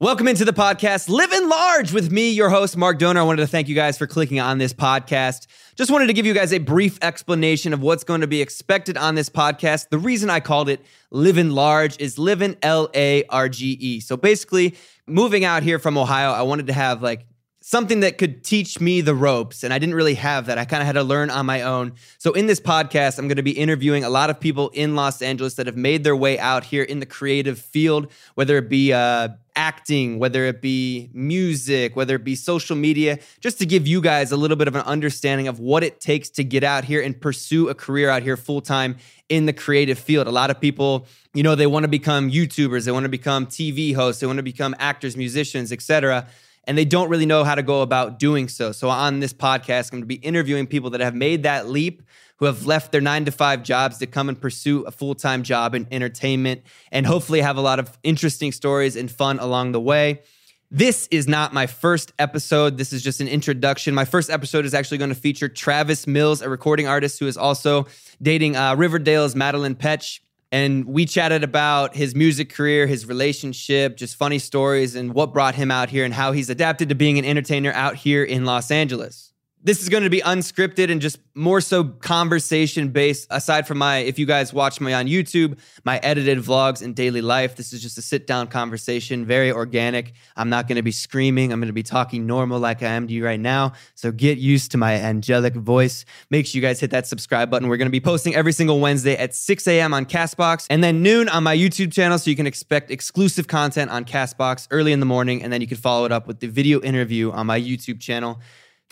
Welcome into the podcast, Living Large with me, your host, Mark Dohner. I wanted to thank you guys for clicking on this podcast. Just wanted to give you guys a brief explanation of what's going to be expected on this podcast. The reason I called it Living Large is Living L A R G E. So basically, moving out here from Ohio, I wanted to have like something that could teach me the ropes. And I didn't really have that. I kind of had to learn on my own. So, in this podcast, I'm going to be interviewing a lot of people in Los Angeles that have made their way out here in the creative field, whether it be uh, acting, whether it be music, whether it be social media, just to give you guys a little bit of an understanding of what it takes to get out here and pursue a career out here full time in the creative field. A lot of people, you know, they want to become YouTubers, they want to become TV hosts, they want to become actors, musicians, etc and they don't really know how to go about doing so. So, on this podcast, I'm going to be interviewing people that have made that leap, who have left their nine to five jobs to come and pursue a full time job in entertainment, and hopefully have a lot of interesting stories and fun along the way. This is not my first episode. This is just an introduction. My first episode is actually going to feature Travis Mills, a recording artist who is also dating uh, Riverdale's Madeline Petsch. And we chatted about his music career, his relationship, just funny stories, and what brought him out here and how he's adapted to being an entertainer out here in Los Angeles this is going to be unscripted and just more so conversation based aside from my if you guys watch me on youtube my edited vlogs and daily life this is just a sit down conversation very organic. I'm not going to be screaming. I'm going to be talking normal like i am to you right now. So get used to my angelic voice. Make sure you guys hit that subscribe button. We're going to be posting every single wednesday at 6 a.m on castbox and then noon on my youtube channel so you can expect exclusive content on castbox early in the morning and then you can follow it up with the video interview on my youtube channel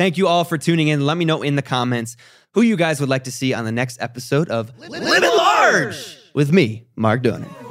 Thank you all for tuning in. Let me know in the comments who you guys would like to see on the next episode of Living Large with me, Mark Dohner.